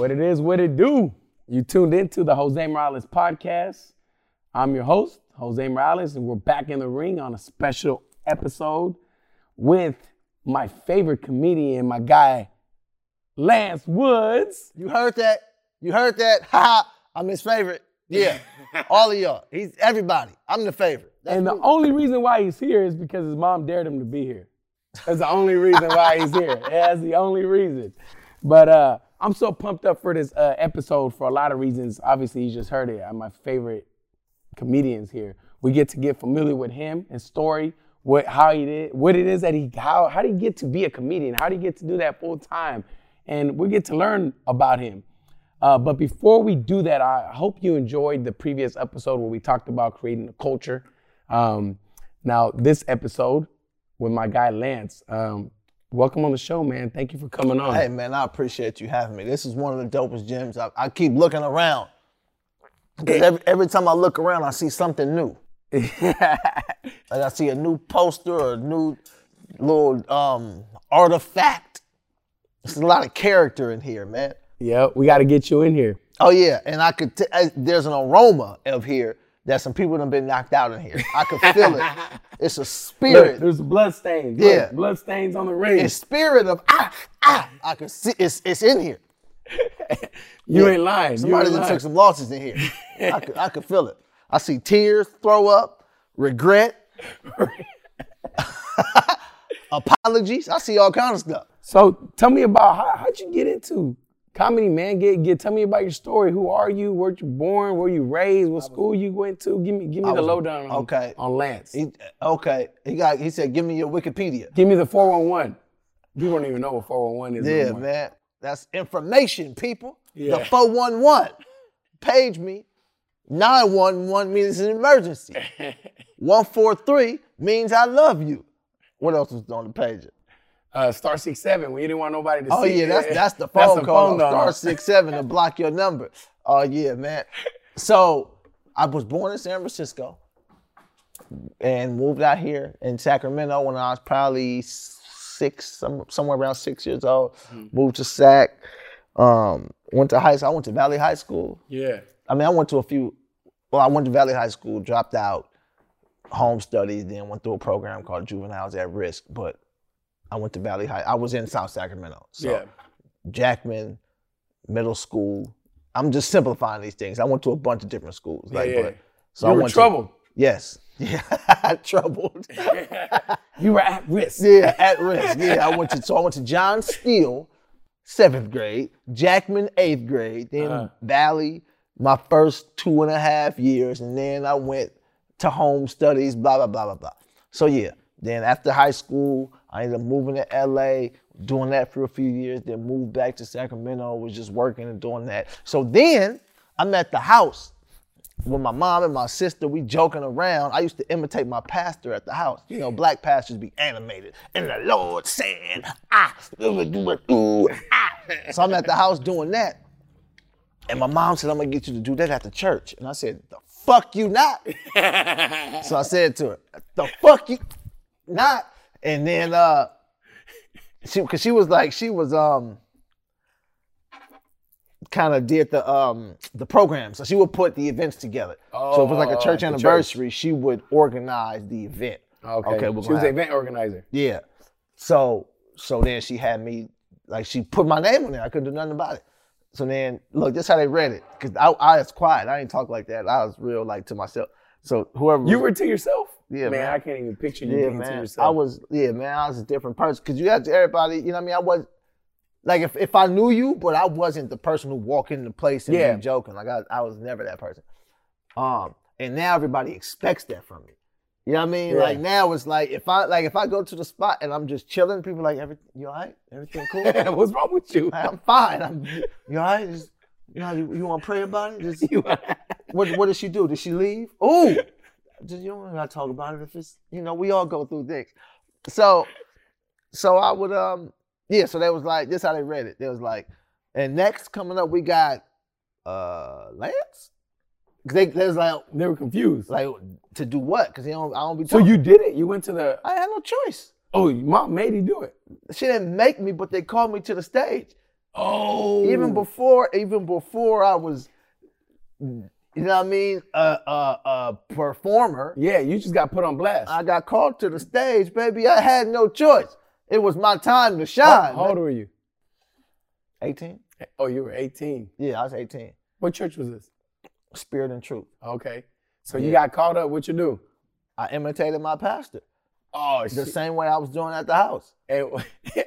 What it is, what it do. You tuned into the Jose Morales podcast. I'm your host, Jose Morales, and we're back in the ring on a special episode with my favorite comedian, my guy, Lance Woods. You heard that? You heard that? Ha! I'm his favorite. Yeah, all of y'all. He's everybody. I'm the favorite. That's and the me. only reason why he's here is because his mom dared him to be here. That's the only reason why he's here. That's the only reason. But uh, I'm so pumped up for this uh, episode for a lot of reasons. Obviously, you just heard it. I'm my favorite comedians here. We get to get familiar with him, his story, what how he did, what it is that he how how did he get to be a comedian? How did he get to do that full time? And we get to learn about him. Uh, but before we do that, I hope you enjoyed the previous episode where we talked about creating a culture. Um, now, this episode with my guy Lance. Um, welcome on the show, man. Thank you for coming on. Hey man, I appreciate you having me. This is one of the dopest gyms. I, I keep looking around. 'Cause every, every time I look around, I see something new. Like I see a new poster or a new little um, artifact. There's a lot of character in here, man. yeah, we got to get you in here. Oh yeah, and I could. T- I, there's an aroma of here that some people have been knocked out in here. I could feel it. It's a Look, spirit. there's blood stains. Yeah. Look, blood stains on the ring. a spirit of ah ah. I can see it's it's in here. you ain't lying. Somebody that took some losses in here. I could I could feel it. I see tears, throw up, regret, apologies. I see all kind of stuff. So tell me about how, how'd you get into comedy, man? Get get tell me about your story. Who are you? Where you born? Where you raised? What school you went to? Give me give me the lowdown on, okay. on Lance. He, okay, he got. He said, "Give me your Wikipedia." Give me the 411. People don't even know what 411 is. Yeah, more. man. That's information, people. Yeah. The 411. Page me. 911 means it's an emergency. 143 means I love you. What else was on the page? Uh, star six seven when you didn't want nobody to Oh see. Oh yeah, that's that's the phone the call. phone Star six seven to block your number. Oh yeah, man. So I was born in San Francisco and moved out here in Sacramento when I was probably six, some, somewhere around six years old. Mm-hmm. Moved to Sac. Um, went to high school. I went to Valley High School. Yeah. I mean, I went to a few. Well, I went to Valley High School, dropped out, home studies, then went through a program called Juveniles at Risk. But I went to Valley High. I was in South Sacramento. So yeah. Jackman Middle School. I'm just simplifying these things. I went to a bunch of different schools. Like, yeah. but so you I were went troubled. To, yes. Yeah. Troubled. you were at risk. yeah, at risk. Yeah, I went to so I went to John Still, seventh grade, Jackman eighth grade, then Uh-huh. Valley my first two and a half years, and then I went to home studies, blah blah blah blah blah. So yeah, then after high school, I ended up moving to LA, doing that for a few years, then moved back to Sacramento, was just working and doing that. So then I'm at the house with my mom and my sister, we joking around. I used to imitate my pastor at the house. You know, black pastors be animated. And the Lord said, ah, ah. So I'm at the house doing that. And my mom said, I'm gonna get you to do that at the church. And I said, the fuck you not. so I said to her, the fuck you not. And then uh she cause she was like, she was um kind of did the um the program. So she would put the events together. Oh, so if it was like Oh, a church the church. anniversary, she would organize the event. Okay. Okay, she was the event organizer. Yeah. So so then she had me like she put my name on there. I couldn't do nothing about it. So then look, this how they read it. Cause I, I was quiet. I didn't talk like that. I was real like to myself. So whoever You were to yourself? Yeah, man. man. I can't even picture you yeah, being to yourself. I was yeah, man. I was a different person. Cause you had to everybody, you know what I mean? I was like if, if I knew you, but I wasn't the person who walked into the place and Yeah. be joking. Like I, I was never that person. Um, and now everybody expects that from me. You know what I mean? Yeah. Like now it's like if I like if I go to the spot and I'm just chilling, people like everything you all right? Everything cool? What's wrong with you? I'm fine. I'm you all right? Just, you know, you, you want to pray about it? Just, what what did she do? Did she leave? Oh, just you don't gotta talk about it if it's you know we all go through things. So, so I would um yeah. So they was like this how they read it. They was like, and next coming up we got uh Lance. 'Cause They, they was like they were confused. like to do what? Because he don't I don't be. so you did it? You went to the? I had no choice. Oh, mom made you do it. She didn't make me, but they called me to the stage. Oh, Even before, even before I was, you know what I mean, a, a, a performer, Yeah, you just got put on blast. I got called to the stage, baby. I had no choice. It was my time to shine. how old were you? 18? Oh, you were 18. Yeah, I was 18. What church was this? Spirit and truth. Okay. So you got caught up. What you do? I imitated my pastor Oh, the shit. same way I was doing at the house. And-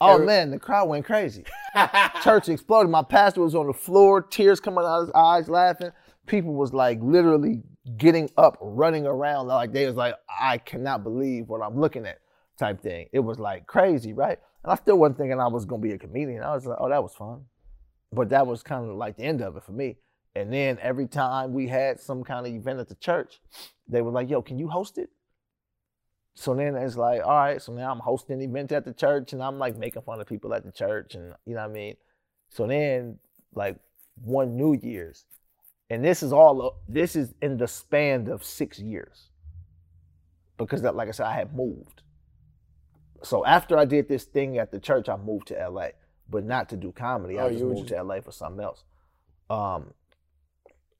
Oh Every- man, the crowd went crazy. Church exploded. My pastor was on the floor, tears coming out of his eyes, laughing. People was like literally getting up, running around, like they was like, I cannot believe what I'm looking at, type thing. It was like crazy, right? And I still wasn't thinking I was gonna be a comedian. I was like, oh, that was fun. But that was kind of like the end of it for me. And then every time we had some kind of event at the church, they were like, yo, can you host it? So then it's like, all right, so now I'm hosting events at the church and I'm like making fun of people at the church and you know what I mean? So then like one New Year's, and this is all this is in the span of six years. Because that, like I said, I had moved. So after I did this thing at the church, I moved to LA, but not to do comedy. Oh, I just moved just- to LA for something else. Um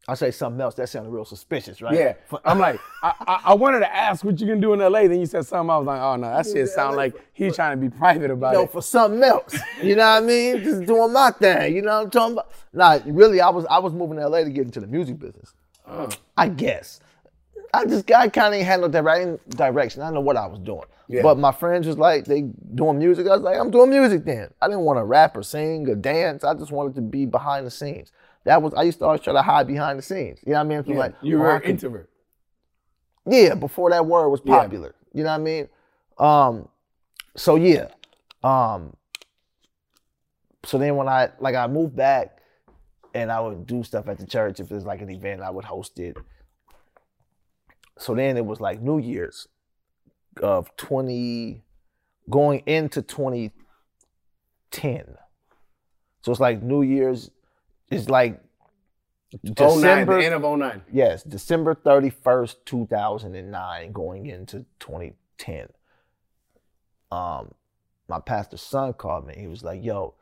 I say something else, that sounded real suspicious, right? Yeah, I'm like, I, I, I wanted to ask what you can do in LA. Then you said something. I was like, oh no, that shit sound like he's trying to be private about know, it. for something else. You know what I mean? Just doing my thing. You know what I'm talking about? Nah, really, I was I was moving to LA to get into the music business. Oh. I guess. I just I kind of had no direct, direction. I know what I was doing. Yeah. But my friends was like, they doing music. I was like, I'm doing music then. I didn't want to rap or sing or dance. I just wanted to be behind the scenes. That was I used to always try to hide behind the scenes. You know what I mean? So Yeah, like, you were an introvert. yeah, before that word was Yeah. popular. You know what I mean? Um, so yeah. Um, so then when I like I moved back and I would do stuff at the church, if there's like an event, I would host it. So then it was like New Year's of 20 going into 2010. So it's like New Year's it's like 09, December the end of 09. Yes, December 31st, 2009, going into 2010. Um, my pastor's son called me. He was like, "Yo,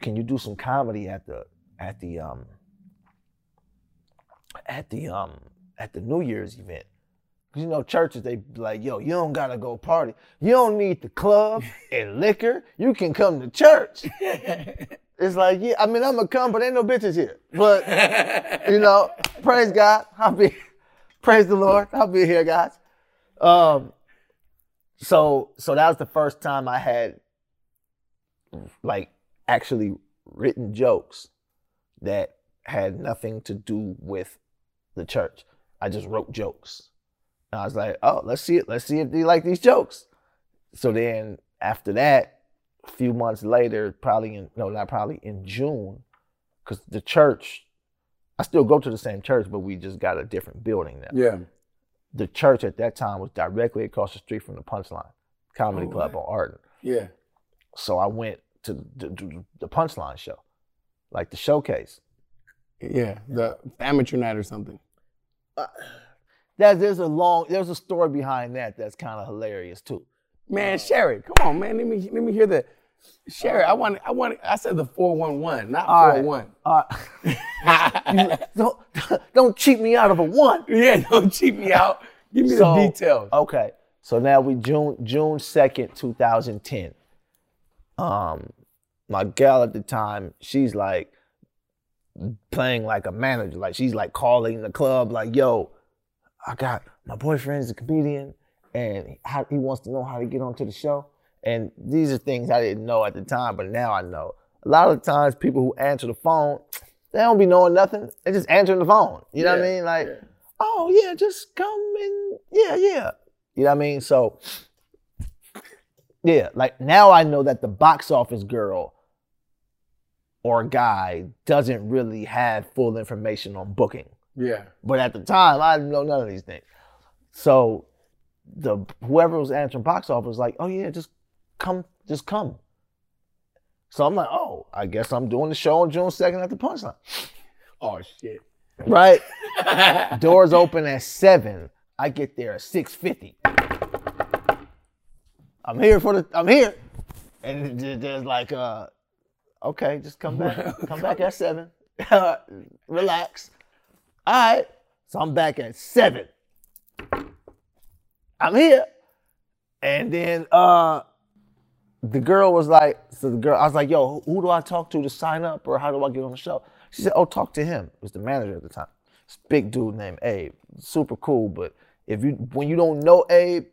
can you do some comedy at the at the um at the um at the New Year's event?" 'Cause you know, churches they be like, "Yo, you don't gotta go party. You don't need the club and liquor. You can come to church." It's like, yeah, I mean, I'm gonna come, but ain't no bitches here. But you know, praise God. I'll be praise the Lord. I'll be here, guys. Um so so that was the first time I had like actually written jokes that had nothing to do with the church. I just wrote jokes. And I was like, oh, let's see it. Let's see if they like these jokes. So then after that, a few months later, probably in no, not probably in June, because the church, I still go to the same church, but we just got a different building now. Yeah. The church at that time was directly across the street from the Punchline Comedy Oh, Club wow. on Arden. Yeah. So I went to the, the, the Punchline show, like the showcase. Yeah. The amateur night or something. Uh, that there's a long, there's a story behind that that's kind of hilarious too. Man, uh, share it. Come on, man. Let me let me hear the it. I want I want I said the 411, not All right. 401. Uh, don't don't cheat me out of a one. yeah, don't cheat me out. Give me So- the details. Okay. So now we June June second, two thousand ten. Um, my gal at the time, she's like playing like a manager. Like she's like calling the club, like, "Yo, I got my boyfriend's a comedian, and how, he wants to know how to get onto the show." And these are things I didn't know at the time, but now I know. A lot of times, people who answer the phone, they don't be knowing nothing. They just answering the phone. You know what I mean? Like, yeah. oh yeah, just come and yeah, yeah. You know what I mean? So yeah, like now I know that the box office girl or guy doesn't really have full information on booking. Yeah. But at the time, I didn't know none of these things. So the whoever was answering box office was like, oh yeah, just come, just come. So I'm like, oh, I guess I'm doing the show on June 2nd at the punchline. Oh shit. Right? Doors open at seven. I get there at six fifty. I'm here for the. I'm here, and there's like uh, okay, just come back. come back at seven. Relax. All right. So I'm back at seven. I'm here. And then uh the girl was like, so the girl, I was like, yo, who do I talk to to sign up or how do I get on the show? She said, oh, talk to him. It was the manager at the time. This big dude named Abe. Super cool, but if you when you don't know Abe,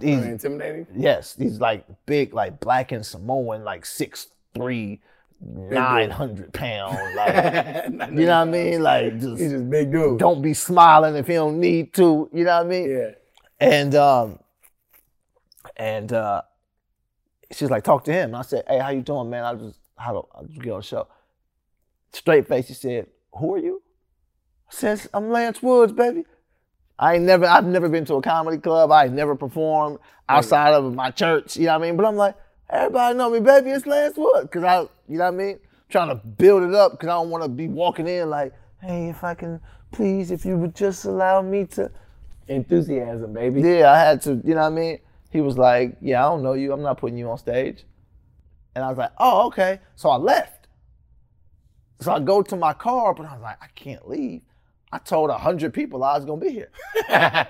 he's intimidating. yes, he's like big, like black and Samoan, like six three, nine hundred pounds. Like you know what I mean? Like just He's just big dude. don't be smiling if you don't need to. You know what I mean? Yeah. And um, and uh, she's like, talk to him. And I said, hey, how you doing, man? I just how do I just get on the show? Straight face, she said, who are you? I said, I'm Lance Woods, baby. I ain't never, I've never been to a comedy club. I ain't never performed outside of my church. You know what I mean? But I'm like, everybody know me, baby. It's Lance Woods, cause I, you know what I mean? Trying to build it up, cause I don't want to be walking in like, hey, if I can, please, if you would just allow me to. Enthusiasm, baby. Yeah, I had to, you know what I mean? He was like, Yeah, I don't know you. I'm not putting you on stage. And I was like, Oh, okay. So I left. So I go to my car, but I was like, I can't leave. I told a hundred people I was gonna be here.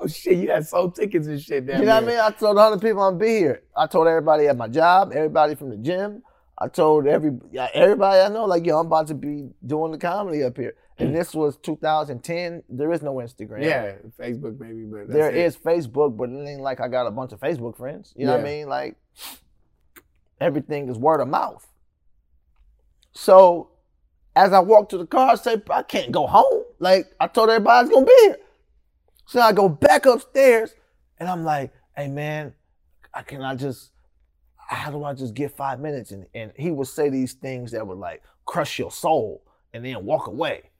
oh shit, you had sold tickets and shit down You know what I mean? I told hundred people I'm gonna be here. I told everybody at my job, everybody from the gym. I told every everybody I know, like, yo, I'm about to be doing the comedy up here. And this was 2010. There is no Instagram. Yeah, Facebook maybe, but There it. is Facebook, but it ain't like I got a bunch of Facebook friends. You know what I mean? Like everything is word of mouth. So as I walk to the car, I say, I can't go home. Like I told everybody I was gonna be here. So I go back upstairs and I'm like, hey man, I can I just how do I just get five minutes? And and he would say these things that would like crush your soul and then walk away.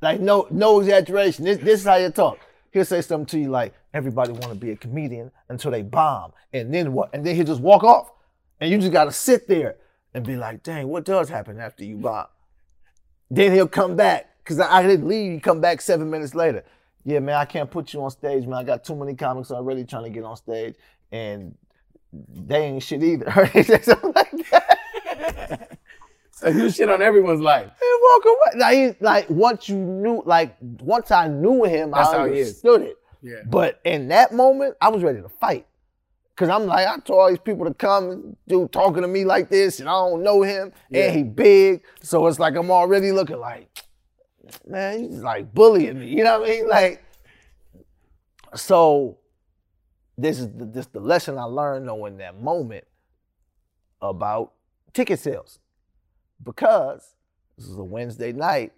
Like no, no exaggeration. This, this is how you talk. He'll say something to you like, everybody want to be a comedian until they bomb. And then what? And then he'll just walk off. And you just gotta sit there and be like, dang, what does happen after you bomb? Then he'll come back. Cause I, I didn't leave, he come back seven minutes later. Yeah, man, I can't put you on stage, man. I got too many comics already trying to get on stage. And they ain't shit either. Something like that. So you shit on everyone's life. and walk away. Like, he, like once you knew, like once I knew him, That's I how he is. understood it. Yeah. But in that moment, I was ready to fight. Cause I'm like, I told all these people to come do talking to me like this, and I don't know him, Yeah. and he big, so it's like I'm already looking like, man, he's like bullying me. You know what I mean? Like, so this is the, this the lesson I learned though in that moment about ticket sales because this is a Wednesday night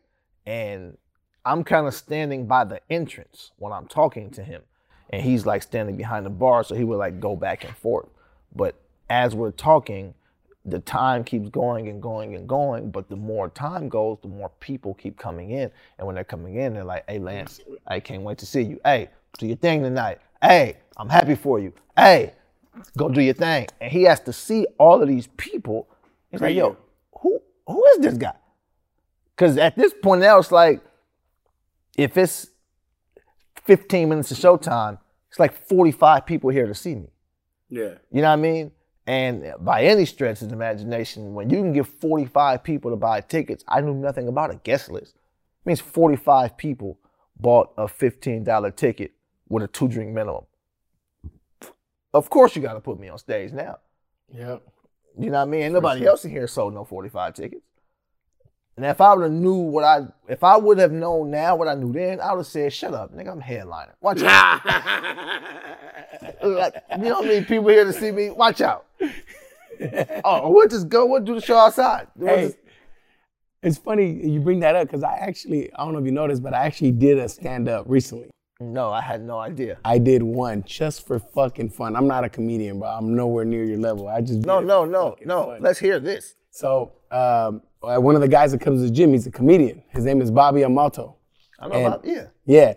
and I'm kind of standing by the entrance when I'm talking to him. And he's like standing behind the bar, so he would like go back and forth. But as we're talking, the time keeps going and going and going. But the more time goes, the more people keep coming in. And when they're coming in, they're like, hey, Lance, I can't wait to see you. Hey, do your thing tonight. Hey, I'm happy for you. Hey, go do your thing. And he has to see all of these people. He's like, yo, who is this guy? Because at this point now, it's like, if it's 15 minutes of showtime, it's like 45 people here to see me. Yeah. You know what I mean? And by any stretch of the imagination, when you can get 45 people to buy tickets, I knew nothing about a guest list. It means 45 people bought a $15 ticket with a two drink minimum. Of course, you got to put me on stage now. Yep. You know what I mean? Ain't nobody sure. else in here sold no 45 tickets. And if I would have knew what I, if I would have known now what I knew then, I would have said, "Shut up, nigga, I'm headliner. Watch out." Like, you know how many people here to see me? Watch out. oh, we'll just go. We'll do the show outside. We'll Hey, just- it's funny you bring that up because I actually, I don't know if you noticed, but I actually did a stand up recently. No, I had no idea. I did one just for fucking fun. I'm not a comedian, but I'm nowhere near your level. I just No, no, no, no. fun. Let's hear this. So um, uh, one of the guys that comes to the gym, he's a comedian. His name is Bobby Amato. I know about yeah. Yeah,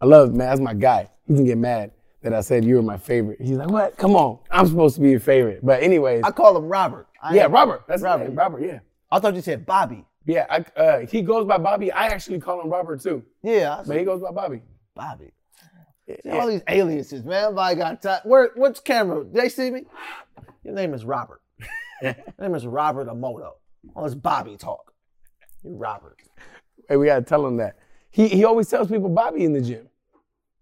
I love man. That's my guy. He can get mad that I said you were my favorite. He's like, what? Come on, I'm supposed to be your favorite. But anyways, I call him Robert. I yeah, Robert. That's Robert. Robert. Yeah, I thought you said Bobby. yeah. I, uh, he goes by Bobby. I actually call him Robert too, Yeah, I but he goes by Bobby. Bobby. Yeah. All these aliases, man. Everybody got time. Where? What's camera? They see me? Your name is Robert. My name is Robert Amoto. Oh, it's Bobby talk. You Robert. Hey, we gotta tell him that. He he always tells people Bobby in the gym.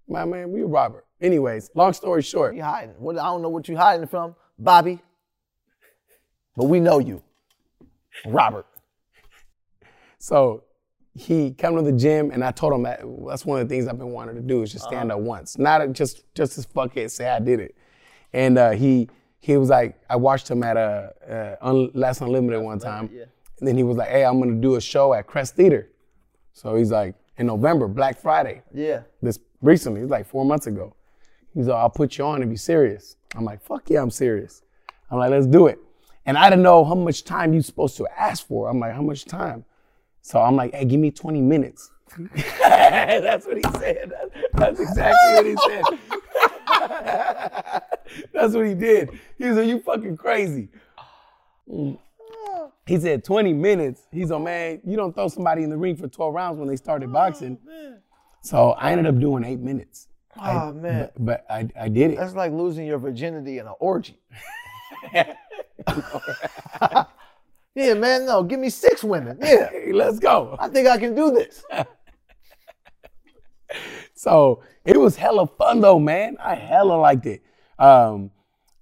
My man, we Robert. Anyways, long story short, You hiding. What, I don't know what you hiding from, Bobby. But we know you. Robert. so he come to the gym and I told him that that's one of the things I've been wanting to do is just stand up once, not just just as fuckhead say I did it. And uh, he he was like, I watched him at a uh, Un- Laughs Unlimited one time, yeah. and then he was like, Hey, I'm gonna do a show at Crest Theater. So he's like, in November, Black Friday. Yeah. this recently, it's like four months ago. He's like, I'll put you on if you're serious. I'm like, fuck yeah, I'm serious. I'm like, let's do it. And I didn't know how much time you're supposed to ask for. I'm like, how much time? So I'm like, hey, give me 20 minutes. That's what he said. That's, exactly what he said. That's what he did. He said, you fucking crazy. He said 20 minutes. He's like, man, you don't throw somebody in the ring for 12 rounds when they started oh, boxing. So I ended up doing eight minutes. Oh man. But, but I, I did it. That's like losing your virginity in an orgy. yeah, man, no, give me six women. Yeah. Hey, let's go. I think I can do this. So it was hella fun though, man. I hella liked it. Um,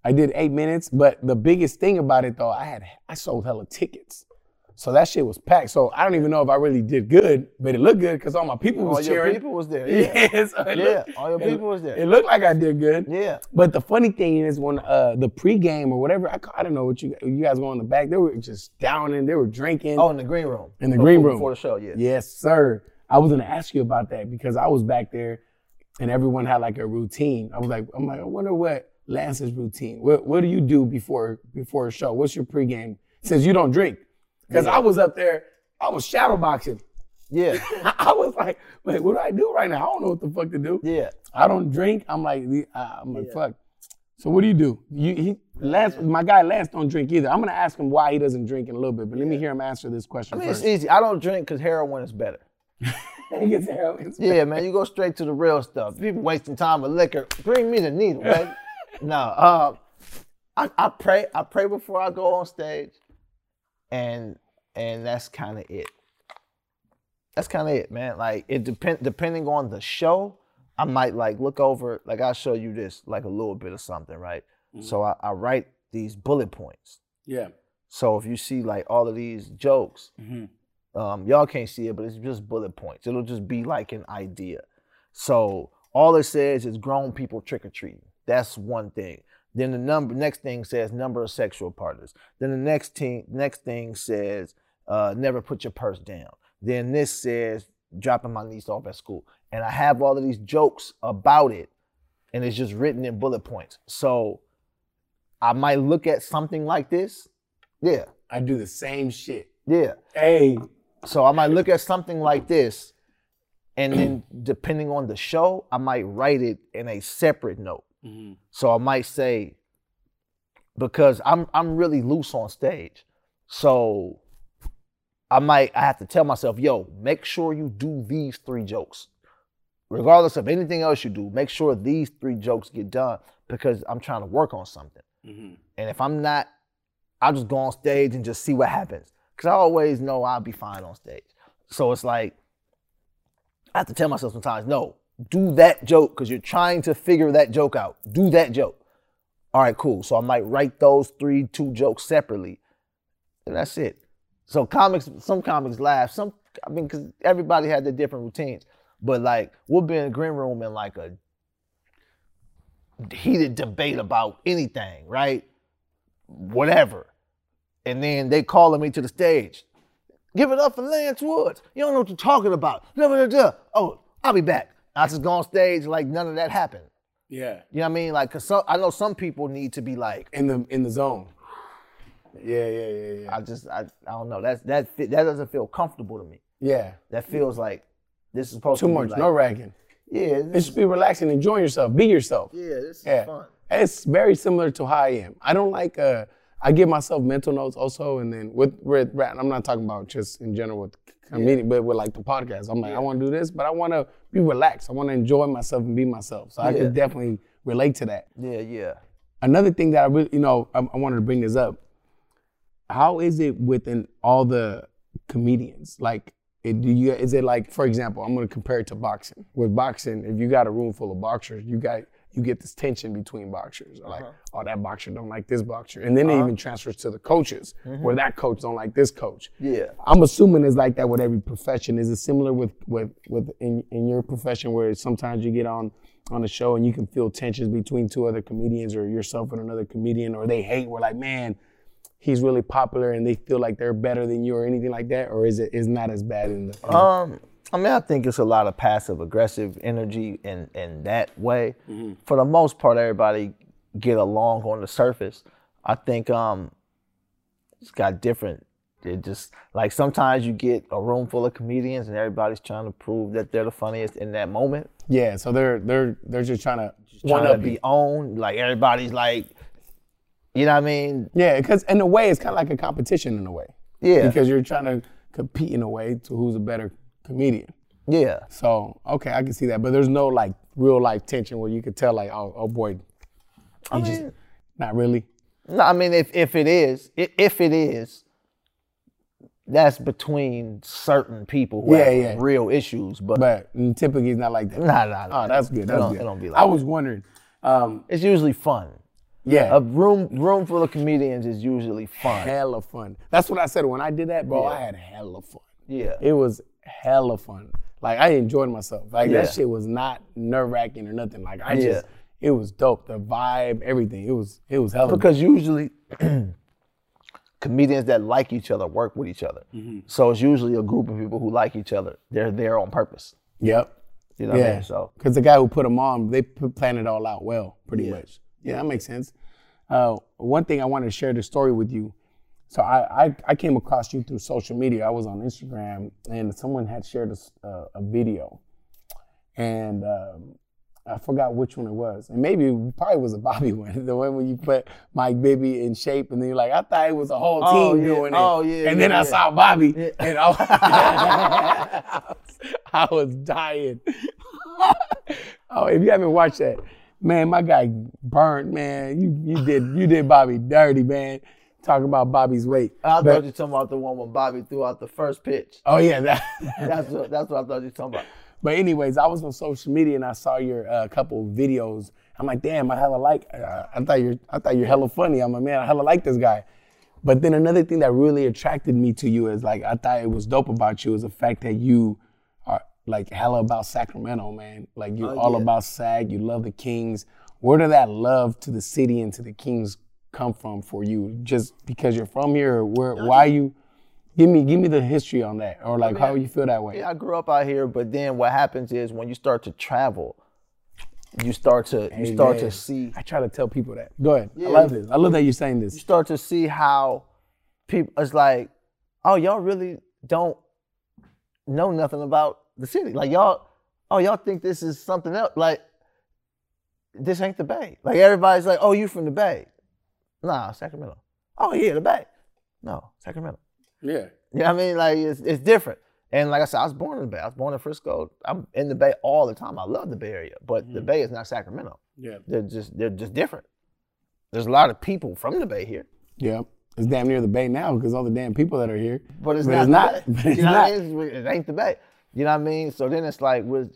I did eight minutes, but the biggest thing about it though, I had I sold hella tickets. So that shit was packed. So I don't even know if I really did good, but it looked good because all my people was All your people was there. Yeah. Yeah, so it Yeah, looked- all your it- people was there. It looked like I did good. Yeah. But the funny thing is when uh, the pregame or whatever, I, I don't know what you you guys go in the back, they were just downing, they were drinking. Oh, in the green room. In the Before- green room. Before the show, yeah. Yes, sir. I was gonna ask you about that because I was back there and everyone had like a routine. I was like, I'm like, I wonder what Lance's routine. What what do you do before before a show? What's your pregame? Since you don't drink. Because I was up there, I was shadow boxing. Yeah. I was like, wait, what do I do right now? I don't know what the fuck to do. Yeah. I don't drink. I'm like, I'm like, fuck. So what do you do? You he Lance, my guy Lance don't drink either. I'm gonna ask him why he doesn't drink in a little bit, but let me hear him answer this question I mean, first. it's easy. I don't drink because heroin is better. He gets heroin. Yeah, man, you go straight to the real stuff. People wasting time with liquor. Bring me the needle, man. no, uh, I, I pray. I pray before I go on stage, and and that's kind of it. That's kind of it, man. Like it depend depending on the show, I might like look over. Like I'll show you this, like a little bit of something, right? So I, I write these bullet points. Yeah. So if you see like all of these jokes, um, y'all can't see it, but it's just bullet points. It'll just be like an idea. So all it says is grown people trick or treating. That's one thing. Then the number next thing says number of sexual partners. Then the next thing next thing says uh, never put your purse down. Then this says dropping my niece off at school. And I have all of these jokes about it, and it's just written in bullet points. So I might look at something like this. Yeah, I do the same shit. yeah. Hey, So I might look at something like this, and then depending on the show, I might write it in a separate note. Mm-hmm. So I might say, because I'm I'm really loose on stage, so I might I have to tell myself, yo, make sure you do these three jokes, regardless of anything else you do. Make sure these three jokes get done because I'm trying to work on something. Mm-hmm. And if I'm not, I'll just go on stage and just see what happens. Cause I always know I'll be fine on stage. So it's like I have to tell myself sometimes, no, do that joke because you're trying to figure that joke out. Do that joke. All right, cool. So I might write those three, two jokes separately, and that's it. So comics, some comics laugh. Some, I mean, because everybody had their different routines. But like, we'll be in a green room in like a heated debate about anything, right? Whatever. And then they calling me to the stage. Give it up for Lance Woods. You don't know what you're talking about. Oh, I'll be back. I just go on stage like none of that happened. yeah, You know what I mean? Like, cause some, I know some people need to be like, in the in the zone. Yeah, yeah, yeah, yeah. I just, I, I don't know. That's that that doesn't feel comfortable to me. Yeah, That feels like this is supposed too to much, like, no ragging. yeah, It should be relaxing, enjoying yourself, be yourself. yeah, this is Yeah. fun. It's very similar to how I am. I don't like uh I give myself mental notes also and then with with rap, I'm not talking about just in general with comedian, but with like the podcast. I'm like, I want to do this, but I want to be relaxed. I want to enjoy myself and be myself. So I Yeah. could definitely relate to that. Yeah, yeah. Another thing that I really, you know, I, I wanted to bring this up. how is it within all the comedians? Like, it, do you is it like, for example, I'm gonna compare it to boxing. With boxing, if you got a room full of boxers, you got you get this tension between boxers. Like, uh-huh. oh, that boxer don't like this boxer, and then it uh-huh. even transfers to the coaches, mm-hmm. where that coach don't like this coach. Yeah. I'm assuming it's like that with every profession. Is it similar with with with in, in your profession where sometimes you get on on a show and you can feel tensions between two other comedians or yourself and another comedian, or they hate. We're like, man, he's really popular, and they feel like they're better than you, or anything like that, or is it is not as bad in the? Um, I mean, I think it's a lot of passive aggressive energy in in that way. For the most part, everybody get along on the surface. I think um, it's got different. It just like sometimes you get a room full of comedians and everybody's trying to prove that they're the funniest in that moment. yeah, so they're they're they're just trying to one Trying to be you. owned. Like everybody's like, you know what I mean? Yeah, because in a way, it's kind of like a competition in a way. Yeah. Because you're trying to compete in a way to who's a better comedian. Yeah. So okay, I can see that, but there's no like real life tension where you could tell like, oh, oh boy, I he just mean, not really. No, I mean, if if it is, if it is, that's between certain people who Yeah, have yeah. real issues. But, But typically it's not like that. nah, nah, nah. Oh, that's good. That's good. it don't be like I was wondering. Um, It's usually fun. yeah, A room room full of comedians is usually fun. hella fun. That's what I said when I did that, bro. I had hella fun. Yeah. It was hella fun. Like I enjoyed myself. Like Yeah. that shit was not nerve wracking or nothing. Like I just, Yeah. it was dope. The vibe, everything. It was, it was hella. Because usually comedians that like each other work with each other. Mm-hmm. So it's usually a group of people who like each other. They're there on purpose. Yep. You know what I Yeah. mean? So Because the guy who put them on, they planned it all out well, pretty Yeah. much. Yeah, that makes sense. Uh, one thing I wanted to share the story with you. So I, I I came across you through social media. I was on Instagram and someone had shared a, uh, a video, and um, I forgot which one it was. And maybe it probably was a Bobby one, the one where you put Mike Bibby in shape, and then you're like, I thought it was a whole Oh, team yeah. doing it. Oh, yeah, And then yeah, I saw Bobby, and I was, I was, I was dying. oh, if you haven't watched that, man, my guy burned, man. You you did you did Bobby dirty, man. Talking about Bobby's weight. I But- thought you were talking about the one when Bobby threw out the first pitch. oh yeah, that. That's what that's what I thought you were talking about. But anyways, I was on social media and I saw your uh, couple videos. I'm like, damn, I hella like. Uh, I thought you're, I thought you're hella funny. I'm like, man, I hella like this guy. But then another thing that really attracted me to you is like, I thought it was dope about you is the fact that you are like hella about Sacramento, man. Like you're Oh, all yeah. about Sac. You love the Kings. Where did that love to the city and to the Kings come from for you? Just because you're from here, or where? Why you? Give me, give me the history on that, or like how you feel that way. Yeah, I grew up out here, but then what happens is when you start to travel, you start to you start Yeah. to see I try to tell people that. Go ahead. Yeah. I love this. I love that you're saying this. you start to see how people it's like, oh, y'all really don't know nothing about the city. Like y'all, oh, y'all think this is something else. Like this ain't the Bay. Like everybody's like, oh, you from the Bay? Nah, Sacramento. Oh yeah, the Bay. No, Sacramento. Yeah. You know what I mean? Like it's, it's different. And like I said, I was born in the Bay. I was born in Frisco. I'm in the Bay all the time. I love the Bay Area, but the mm-hmm. Bay is not Sacramento. Yeah. They're just they're just different. There's a lot of people from the Bay here, Yeah. It's damn near the bay now because all the damn people that are here. but it's But not. it's not. But it's you know not. I mean? It's- It ain't the Bay. You know what I mean? So then it's like we're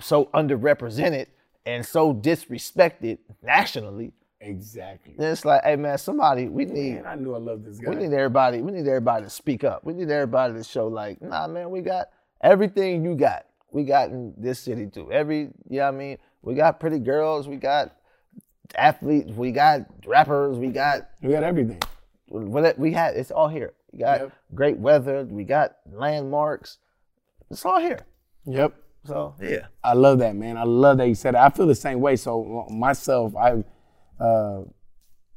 so underrepresented and so disrespected nationally. Exactly. Then it's like, hey man, somebody we need Man, I knew I loved this guy. We need everybody. We need everybody to speak up. We need everybody to show like, nah, man, we got everything you got. We got in this city too. Every, you know what I mean? We got pretty girls. We got athletes. We got rappers. We got we got everything. what we had. It's all here. We got Yep. great weather. We got landmarks. It's all here. Yep. So yeah. I love that, man. I love that you said it. I feel the same way. So myself, I uh,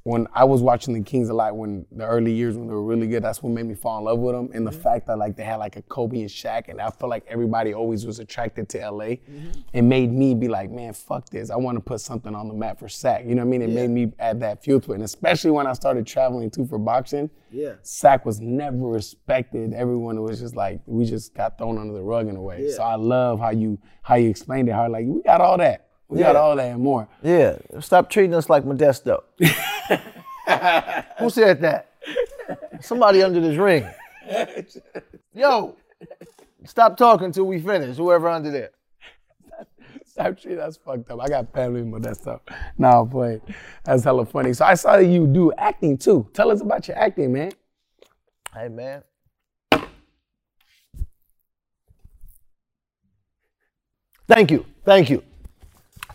when I was watching the Kings a lot when the early years when they were really good, that's what made me fall in love with them. And the fact that like they had like a Kobe and Shaq, and I felt like everybody always was attracted to LA. It made me be like, man, fuck this. I want to put something on the map for Sac. You know what I mean? It made me add that fuel to it. And especially when I started traveling too for boxing. Yeah. Sac was never respected. Everyone was just like we just got thrown under the rug in a way. So I love how you how you explained it. How like we got all that. We got all that and more. Yeah. Stop treating us like Modesto. Who said that? Somebody under this ring. Yo, stop talking till we finish. Whoever under there. Actually, that's fucked up. I got family, that's stuff. Nah, I'm. That's hella funny. So I saw that you do acting too. Tell us about your acting, man. Hey man. Thank you. Thank you.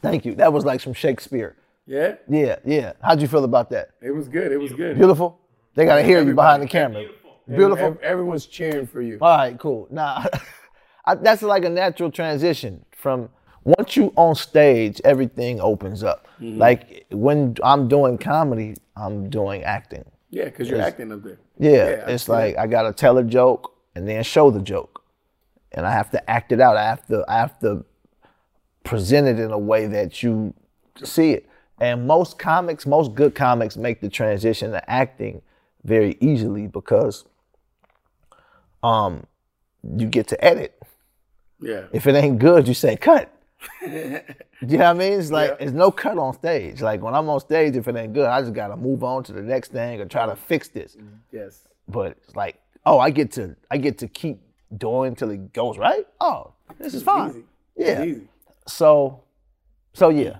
Thank you. That was like some Shakespeare. Yeah, Yeah, yeah. How'd you feel about that? it was good. It was good. Beautiful? They gotta hear you behind the camera. Beautiful. Ev- Everyone's cheering for you. All right, cool. Now, I, that's like a natural transition from once you on stage, everything opens up. Mm-hmm. Like when I'm doing comedy, I'm doing acting. Yeah, because you're acting up there. Yeah, I it's see like I gotta tell a joke and then show the joke, and I have to act it out. I have to, I have to present it in a way that you see it. And most comics, most good comics, make the transition to acting very easily because um, you get to edit. Yeah. If it ain't good, you say cut. you know what I mean? It's like there's no cut on stage. Like when I'm on stage, if it ain't good, I just gotta move on to the next thing or try to fix this. Yes. But it's like, oh, I get to I get to keep doing till it goes right. Oh, this is fine. Easy. Yeah. So, so yeah.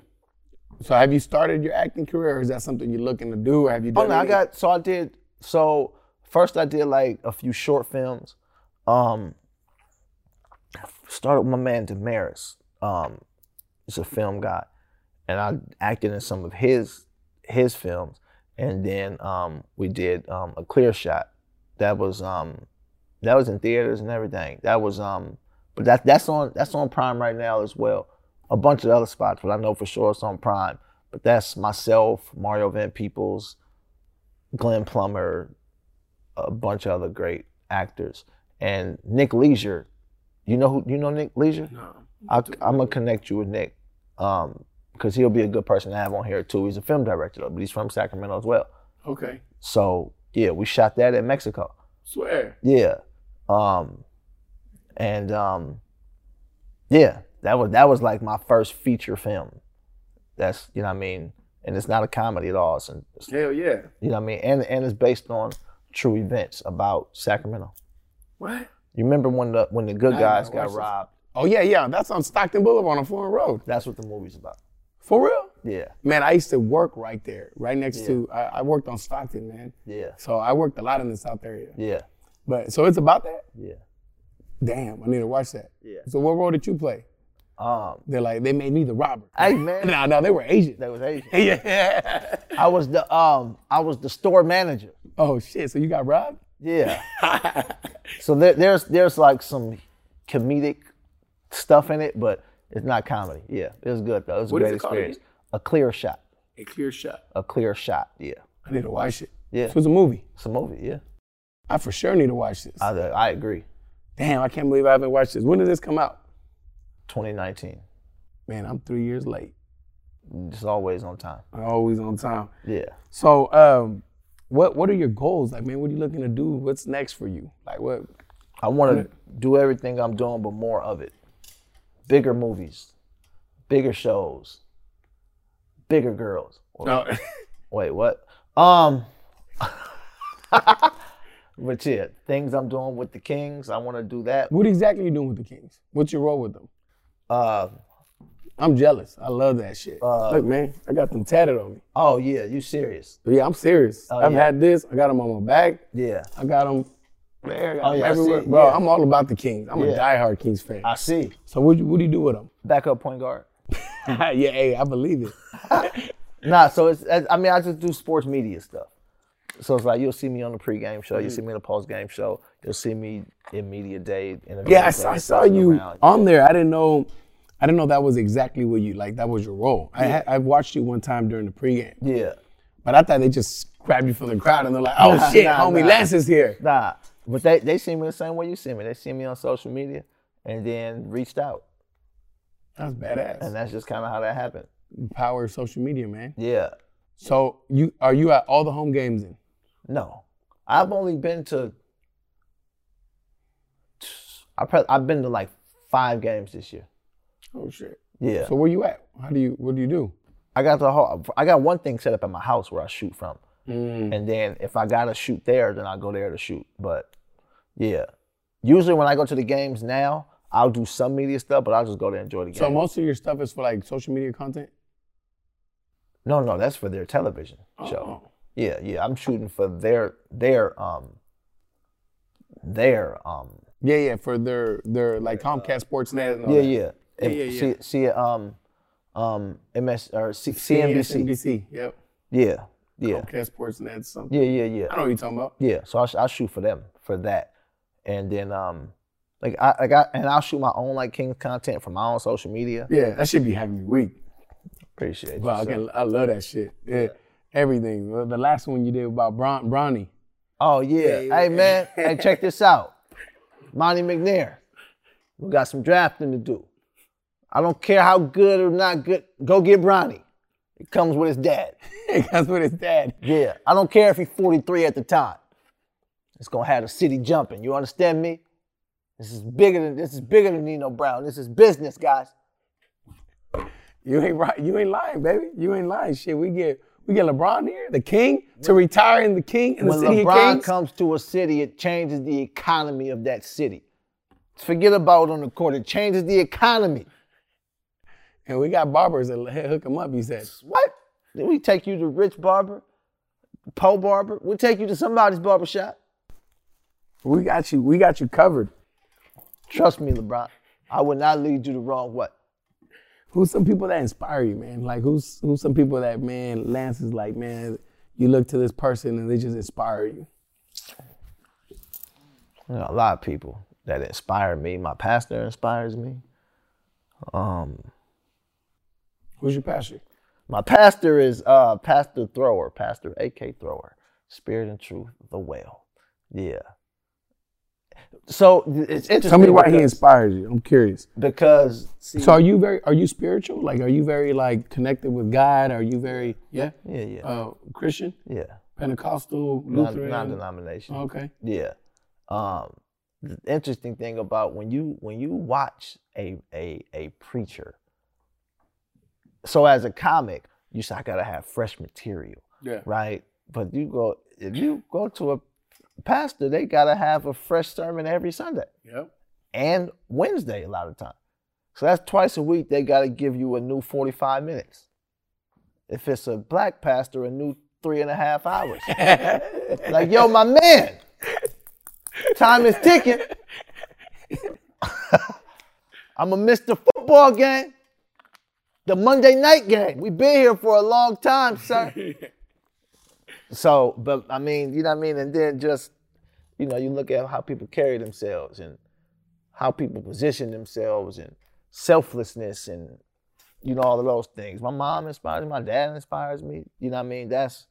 So have you started your acting career, or is that something you're looking to do, or have you done? Oh done? no, I got so I did so first I did like a few short films. Um started with my man Damaris. Um he's a film guy. And I acted in some of his his films. And then um we did um a clear shot. That was um that was in theaters and everything. That was um but that that's on that's on Prime right now as well. A bunch of other spots, but I know for sure it's on Prime. But that's myself, Mario Van Peebles, Glenn Plummer, a bunch of other great actors, and Nick Leisure. You know who? You know Nick Leisure? No. I, I'm gonna connect you with Nick, um, because he'll be a good person to have on here too. He's a film director though, but he's from Sacramento as well. Okay. So yeah, we shot that in Mexico. Swear. Yeah, um, and um, yeah, that was that was like my first feature film. That's you know what I mean, and it's not a comedy at all. It's, it's Hell yeah. you know what I mean? And and it's based on true events about Sacramento. What? You remember when the when the good guys got watched this. robbed? Oh yeah, yeah. That's on Stockton Boulevard on Florin Road. That's what the movie's about. For real? Yeah, Man, I used to work right there, right next to. I, I worked on Stockton, man. yeah, So I worked a lot in the South area. yeah, But so it's about that. yeah. Damn, I need to watch that. Yeah. So what role did you play? Um, They're like they made me the robber. hey man, No, no, they were Asian. that was Asian. yeah. I was the um, I was the store manager. Oh shit! So you got robbed? Yeah. so there, there's there's like some comedic stuff in it, but it's not comedy. Yeah, it was good though. It was a What is great it called experience. A clear shot. A clear shot. A clear shot. Yeah. I need to watch it. Yeah. So it's a movie. It's a movie. Yeah. I for sure need to watch this. I I agree. Damn, I can't believe I haven't watched this. When did this come out? 2019. Man, I'm three years late. It's always on time. Always on time. Yeah. So, um, what what are your goals? Like, man, what are you looking to do? What's next for you? Like, what? I want to do everything I'm doing, but more of it. Bigger movies, bigger shows, bigger girls. No. Wait, what? Um, but yeah, things I'm doing with the Kings. I want to do that. what exactly are you doing with the Kings? What's your role with them? Uh, I'm jealous. I love that shit. Uh, Look, man, I got them tatted on me. oh yeah, you serious? Yeah, I'm serious. I've Oh, yeah. had this. I got them on my back. Yeah, I got them there. I got Oh, yeah, everywhere. Bro, Yeah. I'm all about the Kings. I'm a Yeah. diehard Kings fan. I see. so what, what do you do with them? Backup point guard. yeah, hey, I believe it. Nah, so it's. I mean, I just do sports media stuff. So it's like you'll see me on the pregame show, you'll see me in the postgame show, you'll see me in media day. interviewing Yeah, I saw, I saw you around. on there. I didn't know. I didn't know that was exactly what you like. That was your role. I I watched you one time during the pregame, Yeah. but I thought they just grabbed you from the crowd and they're like, "Oh Nah, shit, nah, homie nah. Lance is here." Nah, but they they see me the same way you see me. They see me on social media, and then reached out, That's badass. and that's just kind of how that happened. Power of social media, man. Yeah. So you are you at all the home games in? No, I've only been to. I pre- I've been to like five games this year. Oh shit. Yeah. So where you at? How do you? What do you do? I got the whole. I got one thing set up at my house where I shoot from, And then if I gotta shoot there, then I go there to shoot. But yeah, usually when I go to the games now, I'll do some media stuff, but I'll just go there and enjoy the game. So most of your stuff is for like social media content. no, no, that's for their television show. Oh. Yeah, yeah, I'm shooting for their their um their um Yeah, yeah, for their their like Comcast Sportsnet. And yeah yeah Yeah, yeah, yeah. see see um um MS or C- CNBC CNBC. Yep. yeah yeah Comcast Sportsnet. Something. yeah yeah yeah I don't know what you're talking about. Yeah, so I, I shoot for them for that, and then um, like I like I and I'll shoot my own like King's content from my own social media. Yeah, that should be having me weak. Appreciate you. Wow, I, I love that shit. Yeah, everything. The last one you did about Bron, Bronny. Oh yeah. yeah. hey man, hey check this out, Monte McNair. We got some drafting to do. I don't care how good or not good. Go get Bronny. It comes with his dad. it comes with his dad. Yeah, I don't care if he's 43 at the time. It's gonna have the city jumping. You understand me? This is bigger than this is bigger than Nino Brown. This is business, guys. You ain't right. You ain't lying, baby. You ain't lying. Shit, we get we get LeBron here, the king, to retire in the king in the when city of LeBron kings. comes to a city, it changes the economy of that city. Forget about on the court. It changes the economy. and we got barbers that hook him up. He said, What? Then we take you to Rich Barber, Poe Barber. We'll take you to somebody's barber shop. "We got you. We got you covered." Trust me, LeBron. I would not lead you the wrong way. Who's some people that inspire you, man? Like who's who's some people that man Lance is like, man, you look to this person and they just inspire you. You know, a lot of people that inspire me. My pastor inspires me. Um, Who's your pastor? my pastor is uh, Pastor Thrower, Pastor AK Thrower, Spirit and Truth, the Well. Yeah. So it's interesting. Tell me why he inspires you. I'm curious. because see, So are you very are you spiritual? Like are you very like connected with God? Are you very yeah? yeah, yeah, Uh Christian? yeah. Pentecostal, Lutheran? Non-denomination. okay. Yeah. Um, the interesting thing about when you when you watch a a a preacher. So as a comic, you say I gotta have fresh material, Yeah. right? But you go if you go to a pastor, they gotta have a fresh sermon every Sunday Yep. and Wednesday a lot of time. So that's twice a week. They gotta give you a new forty five minutes. If it's a black pastor, a new three and a half hours. like yo, my man. Time is ticking. I'm gonna miss the football game, the Monday night game. We've been here for a long time, sir. so, but I mean, you know what I mean? And then just, you know, you look at how people carry themselves and how people position themselves and selflessness and, you know, all of those things. My mom inspires me, my dad inspires me. You know what I mean? That's,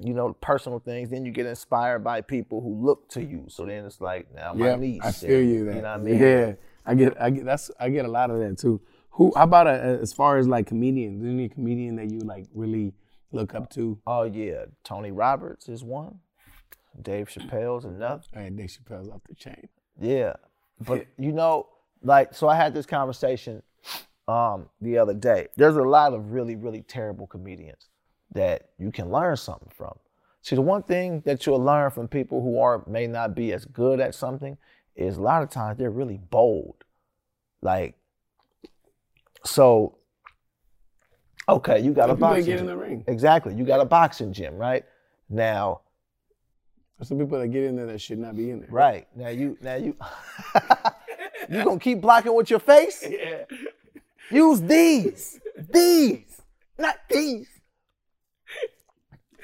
you know, personal things. Then you get inspired by people who look to you. So then it's like, now my niece. I feel and- you. That. You know what I mean? Yeah, I get, I get. That's I get a lot of that too. Who? How about uh as far as like comedians? Any comedian that you like really look up to? Oh yeah, Tony Roberts is one. Dave Chappelle's another. Had Dave Chappelle's off the chain. Yeah, but you know, like, so I had this conversation um, the other day. There's a lot of really, really terrible comedians that you can learn something from. See, the one thing that you'll learn from people who are may not be as good at something is a lot of times they're really bold. Like, so, okay, you got a Some people that boxing get in gym. the ring. Exactly, you got a boxing gym, right? Now, There's some people that get in there that should not be in there. Right. Now you now you you gonna keep blocking with your face? Yeah. Use these. These. Not these.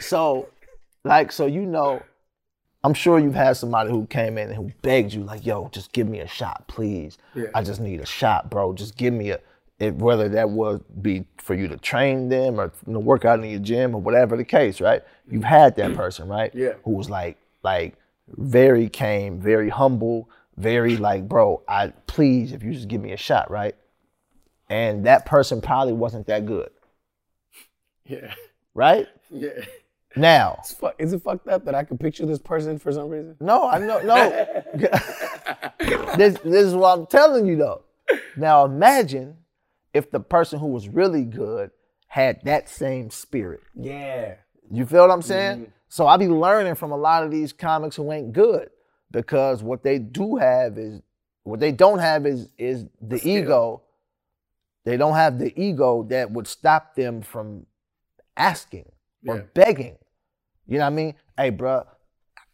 So, like, so you know, I'm sure you've had somebody who came in and who begged you, like, yo, just give me a shot, please. Yeah. I just need a shot, bro. Just give me a it, whether that would be for you to train them or you know, work out in your gym or whatever the case, right? You've had that mm. person, right? Yeah. Who was like, like, very came, very humble, very like, bro, I please, if you just give me a shot, right? And that person probably wasn't that good, Yeah. right? Yeah. Now, Is it fucked up that I could picture this person for some reason? no, I know, no. this, this is what I'm telling you though. Now imagine if the person who was really good had that same spirit. Yeah. You feel what I'm saying? Mm-hmm. So I be learning from a lot of these comics who ain't good because what they do have is what they don't have is is the ego. They don't have the ego that would stop them from asking or Yeah. begging. You know what I mean? Hey, bro,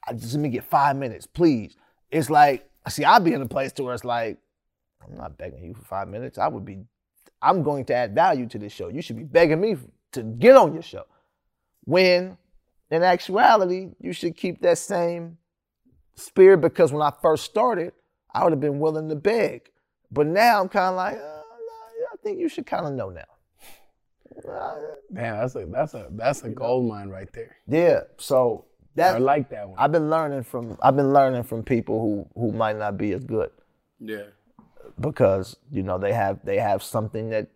I just let me get five minutes, please. It's like, see, I'd be in a place to where it's like, I'm not begging you for five minutes. I would be, I'm going to add value to this show. You should be begging me to get on your show. When in actuality, you should keep that same spirit because when I first started, I would have been willing to beg. But now I'm kind of like, uh, I think you should kind of know now. Damn, that's a that's a that's a gold mine right there. yeah, so that I like that one. I've been learning from I've been learning from people who who might not be as good yeah. Because you know they have they have something that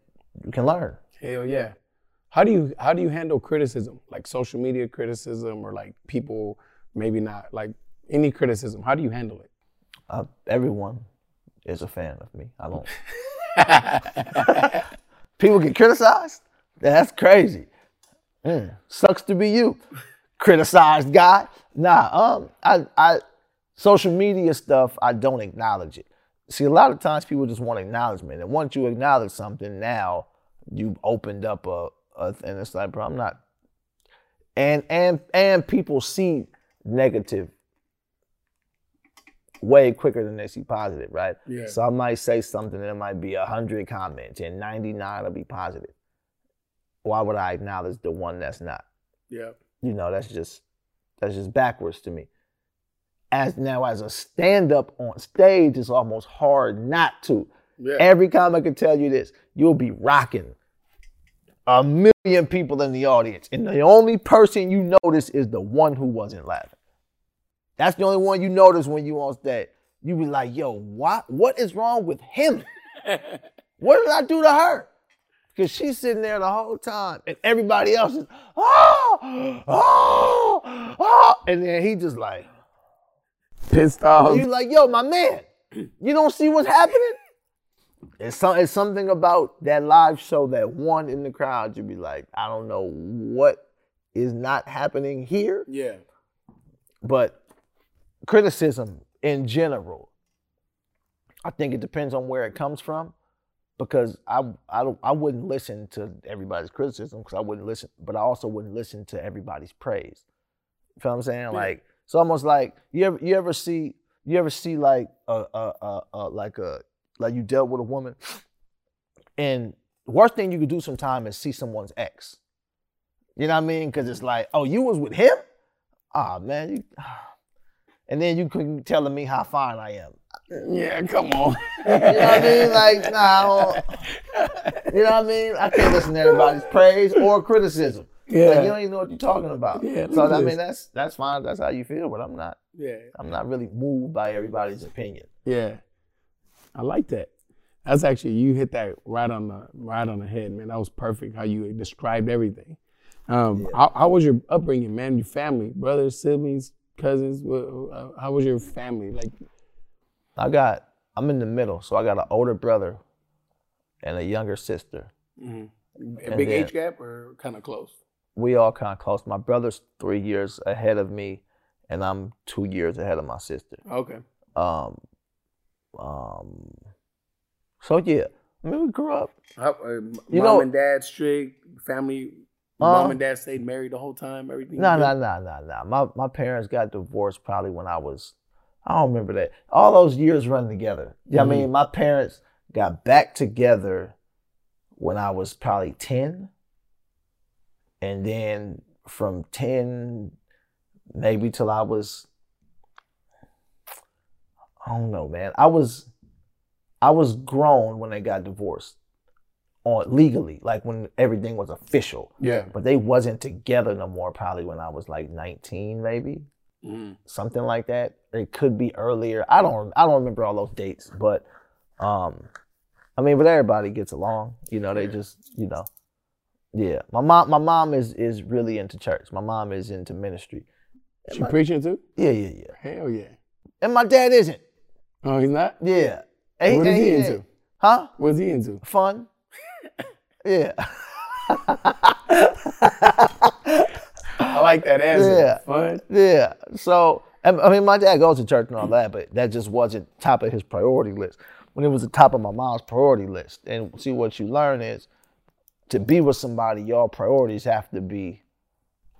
you can learn. Hell yeah. How do you how do you handle criticism? Like social media criticism or like people maybe not like any criticism. How do you handle it? Uh, everyone is a fan of me. I don't. people get criticized. That's crazy. Mm, sucks to be you, criticized guy. Nah, um, I, I, social media stuff. I don't acknowledge it. See, a lot of times people just want acknowledgement, and once you acknowledge something, now you've opened up a, a and it's like, bro, I'm not. And and and people see negative way quicker than they see positive, right? Yeah. So I might say something and it might be a hundred comments and 99 will be positive. Why would I acknowledge the one that's not? Yeah. You know, that's just that's just backwards to me. As now as a stand-up on stage, it's almost hard not to. Yeah. Every comic can tell you this. You'll be rocking a million people in the audience. And the only person you notice is the one who wasn't laughing. That's the only one you notice when you on stage. You be like, yo, what what is wrong with him? what did I do to her? Because she's sitting there the whole time and everybody else is, oh, oh, oh. And then he just like, Pissed off. you like, yo, my man, you don't see what's happening? It's, some, it's something about that live show that one in the crowd, you'd be like, I don't know what is not happening here, Yeah. but criticism in general, I think it depends on where it comes from. Because I I don't I wouldn't listen to everybody's criticism because I wouldn't listen, but I also wouldn't listen to everybody's praise. You feel what I'm saying? Like it's almost like you ever you ever see you ever see like a a, a, a like a like you dealt with a woman, and worst thing you could do sometimes is see someone's ex. You know what I mean? Because it's like, oh, you was with him? Ah, man, you. And then you couldn't telling me how fine I am. Yeah, come on. You know what I mean? Like, nah, you know what I mean? I can't listen to everybody's praise or criticism. Yeah. Like, you don't even know what you're talking about. Yeah, so I this. mean, that's that's fine. That's how you feel, but I'm not. Yeah. I'm not really moved by everybody's opinion. Yeah. I like that. That's actually you hit that right on the right on the head, man. That was perfect how you described everything. Um, how, how was your upbringing, man? Your family, brothers, siblings, cousins. How was your family? Like, I got. I'm in the middle, so I got an older brother and a younger sister. a And big then- age gap or kind of close? We all kind of close. My brother's three years ahead of me, and I'm two years ahead of my sister. Okay. Um, um. So yeah, I mean, we grew up. How, uh, You mom know- and dad strict, family. Uh, mom and dad stayed married the whole time. Everything. No, no, no, no, no. My my parents got divorced probably when I was. I don't remember that. All those years running together. Yeah, I mean, my parents got back together when I was probably ten, and then from ten, maybe till I was. I don't know, man. I was, I was grown when they got divorced, on legally, like when everything was official Yeah. but they wasn't together no more probably when I was like 19 maybe Mhm. something like that it could be earlier I don't I don't remember all those dates but um I mean but everybody gets along you know they just you know yeah my mom my mom is is really into church my mom is into ministry She preaching too? yeah yeah yeah Hell yeah. and my dad isn't Oh, he's not. yeah And What is and he ain't- into? huh What's he into? fun yeah I like that answer. Yeah. Fun. Yeah. So I I mean, my dad goes to church and all that, but that just wasn't top of his priority list. When it was the top of my mom's priority list, and see what you learn is to be with somebody, your priorities have to be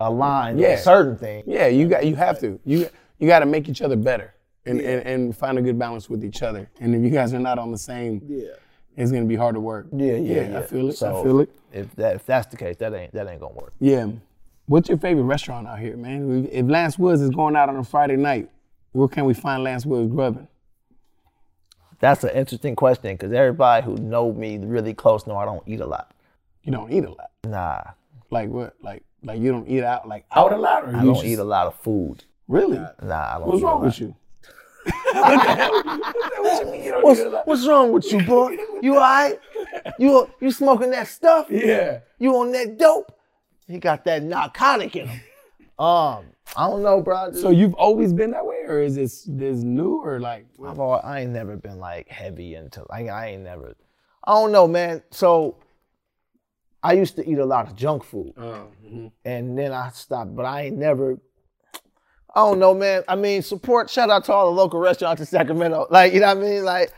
aligned Yeah. with certain things. Yeah, you got you have to. You you got to make each other better and, and and find a good balance with each other. And if you guys are not on the same, Yeah. it's gonna be hard to work. Yeah, yeah, yeah. I feel it. I feel it. If that if that's the case, that ain't that ain't gonna work. Yeah. What's your favorite restaurant out here, man? If Lance Woods is going out on a Friday night, where can we find Lance Woods grubbing? That's an interesting question because everybody who know me really close know I don't eat a lot. You don't eat a lot. Nah, Like what? Like like you don't eat out like out a lot, or I you don't just, eat a lot of food. Really? Nah, I don't What's eat a wrong lot. with you? what the hell? What you mean you don't What's, eat a lot? what's wrong with you, boy? You all right? You you smoking that stuff? Yeah. You on that dope? He got that narcotic in him. Um, I don't know, bro. So you've always been that way, or is this this new, or like? I've al- I ain't never been like heavy into like I ain't never. I don't know, man. So I used to eat a lot of junk food, Oh, mm-hmm. and then I stopped. But I ain't never. I don't know, man. I mean, support. Shout out to all the local restaurants in Sacramento. Like, you know what I mean? Like,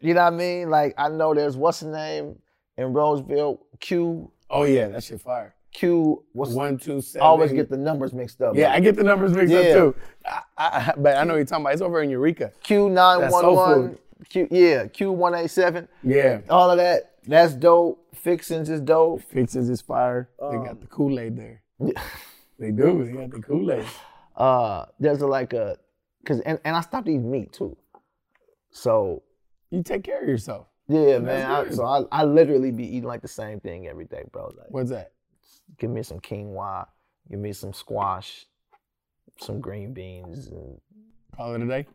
you know what I mean? Like, I know there's what's the name in Roseville? Q oh yeah, that shit fire. Q. What's One, two, I always get the numbers mixed up. Yeah, I get the numbers mixed Yeah. up too. I, I, but I know what you're talking about. It's over in Eureka. Q nine That's one one. food. Q yeah Q one eight seven. Yeah. All of that. That's dope. Fixins is dope. Fixins is fire. they got the Kool Aid there. They do. They got the Kool Aid. Uh, there's a, like a, cause and, and I stopped eating meat too. So You take care of yourself. yeah, man. I, so I, I literally be eating like the same thing every day, bro. Like, What's that? give me some quinoa, give me some squash, some green beans, and Call it a day.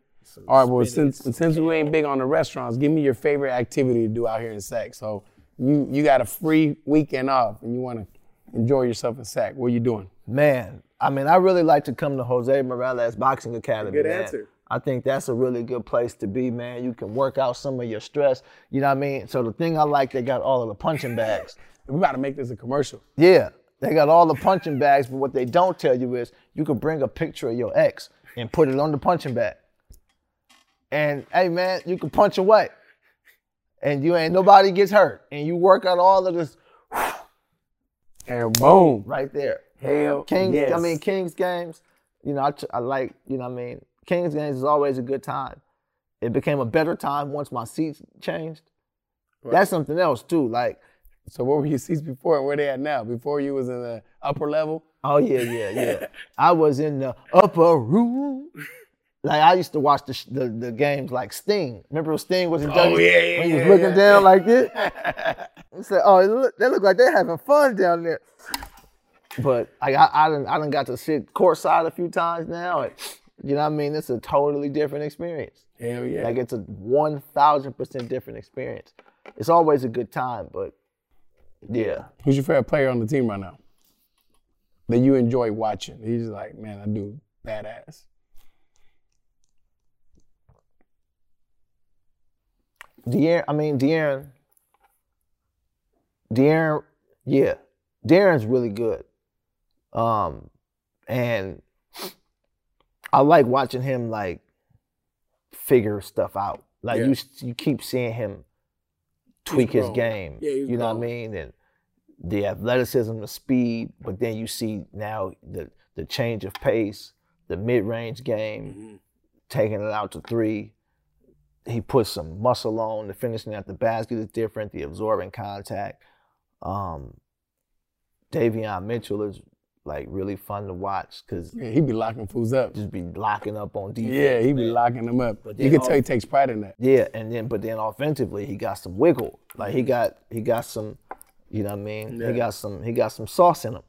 All right. Well, since since we ain't big on the restaurants, give me your favorite activity to do out here in Sac. So you you got a free weekend off and you want to enjoy yourself in Sac. What are you doing? Man, I mean, I really like to come to Jose Morales Boxing Academy. Good man. answer. I think that's a really good place to be, man. You can work out some of your stress. You know what I mean? So the thing I like, they got all of the punching bags. We got to make this a commercial. Yeah, they got all the punching bags, but what they don't tell you is you can bring a picture of your ex and put it on the punching bag. And hey, man, you can punch away, and you ain't nobody gets hurt, and you work out all of this And boom. right there. Hell Kings, yes. I mean Kings games. You know, I, I like. You know, what I mean Kings games is always a good time. It became a better time once my seats changed. That's something else too. Like, So what were your seats before and where they at now? Before you was in the upper level? oh yeah, yeah, yeah. I was in the upper room. Like I used to watch the the, the games like Sting. Remember when Sting was in Oh, yeah, yeah, when he was yeah, looking yeah. down like this. I said, "Oh, look, they look like they're having fun down there." But I got I done, I done got to sit courtside a few times now, and you know what I mean. It's a totally different experience. Hell yeah. Like it's a one thousand percent different experience. It's always a good time, but yeah, Who's your favorite player on the team right now? That you enjoy watching. He's like, man, I do badass. De'Aaron. I mean De'Aaron. De'Aaron, yeah, De'Aaron's really good. Um, and I like watching him like figure stuff out. Like Yeah. you, you keep seeing him tweak his game. Yeah, you know what I mean? And the athleticism, the speed, but then you see now the the change of pace, the mid range game, Mm-hmm. taking it out to three. He puts some muscle on. The finishing at the basket is different. The absorbing contact. Um, Davion Mitchell is like really fun to watch because Yeah, he be locking fools up. just be locking up on defense. Yeah, he be locking them up. But you can tell he takes pride in that. Yeah, and then but then offensively he got some wiggle. Like he got he got some, you know what I mean? Yeah. He got some he got some sauce in him.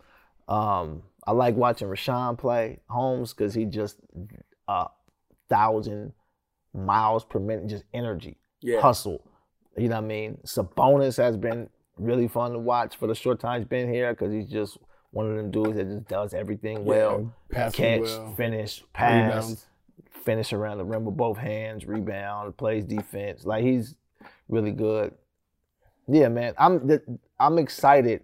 Um, I like watching Richaun play Holmes because he just a thousand miles per minute, just energy, Yeah. hustle. You know what I mean? Sabonis has been really fun to watch for the short time he's been here because he's just one of them dudes that just does everything well. passing Catch, well, finish, pass, rebounds. finish around the rim with both hands, rebound, plays defense. Like he's really good. Yeah, man. I'm the, I'm excited